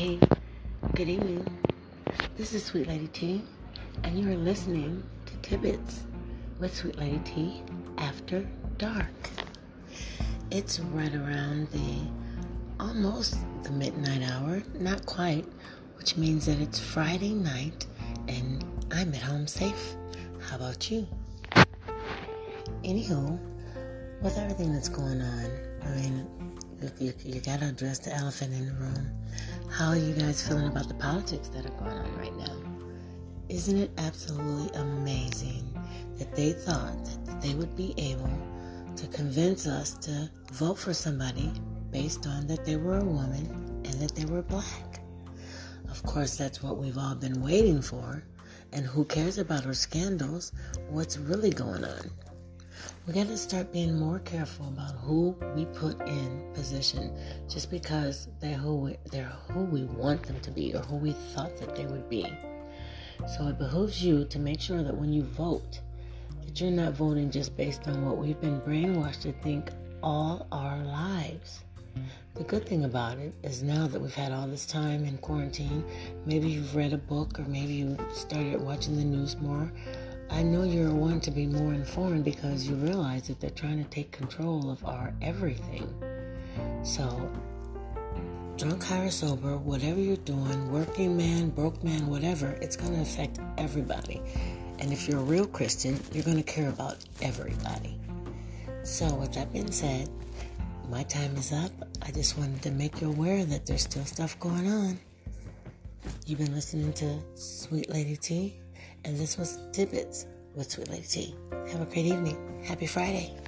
Good evening. This is Sweet Lady T, and you are listening to Tidbits with Sweet Lady T after dark. It's right around the almost the midnight hour, not quite, which means that it's Friday night and I'm at home safe. How about you? Anywho, with everything that's going on, I mean, you, you, you gotta address the elephant in the room. How are you guys feeling about the politics that are going on right now? Isn't it absolutely amazing that they thought that they would be able to convince us to vote for somebody based on that they were a woman and that they were black? Of course, that's what we've all been waiting for. And who cares about our scandals? What's really going on? We got to start being more careful about who we put in position just because they're who we, they're who we want them to be or who we thought that they would be. So it behooves you to make sure that when you vote, that you're not voting just based on what we've been brainwashed to think all our lives. The good thing about it is now that we've had all this time in quarantine, maybe you've read a book or maybe you started watching the news more I know you're one to be more informed because you realize that they're trying to take control of our everything. So, drunk, high, or sober, whatever you're doing, working man, broke man, whatever, it's going to affect everybody. And if you're a real Christian, you're going to care about everybody. So, with that being said, my time is up. I just wanted to make you aware that there's still stuff going on. You've been listening to Sweet Lady T and this was Tidbits with Sweet Lady T. Have a great evening. Happy Friday.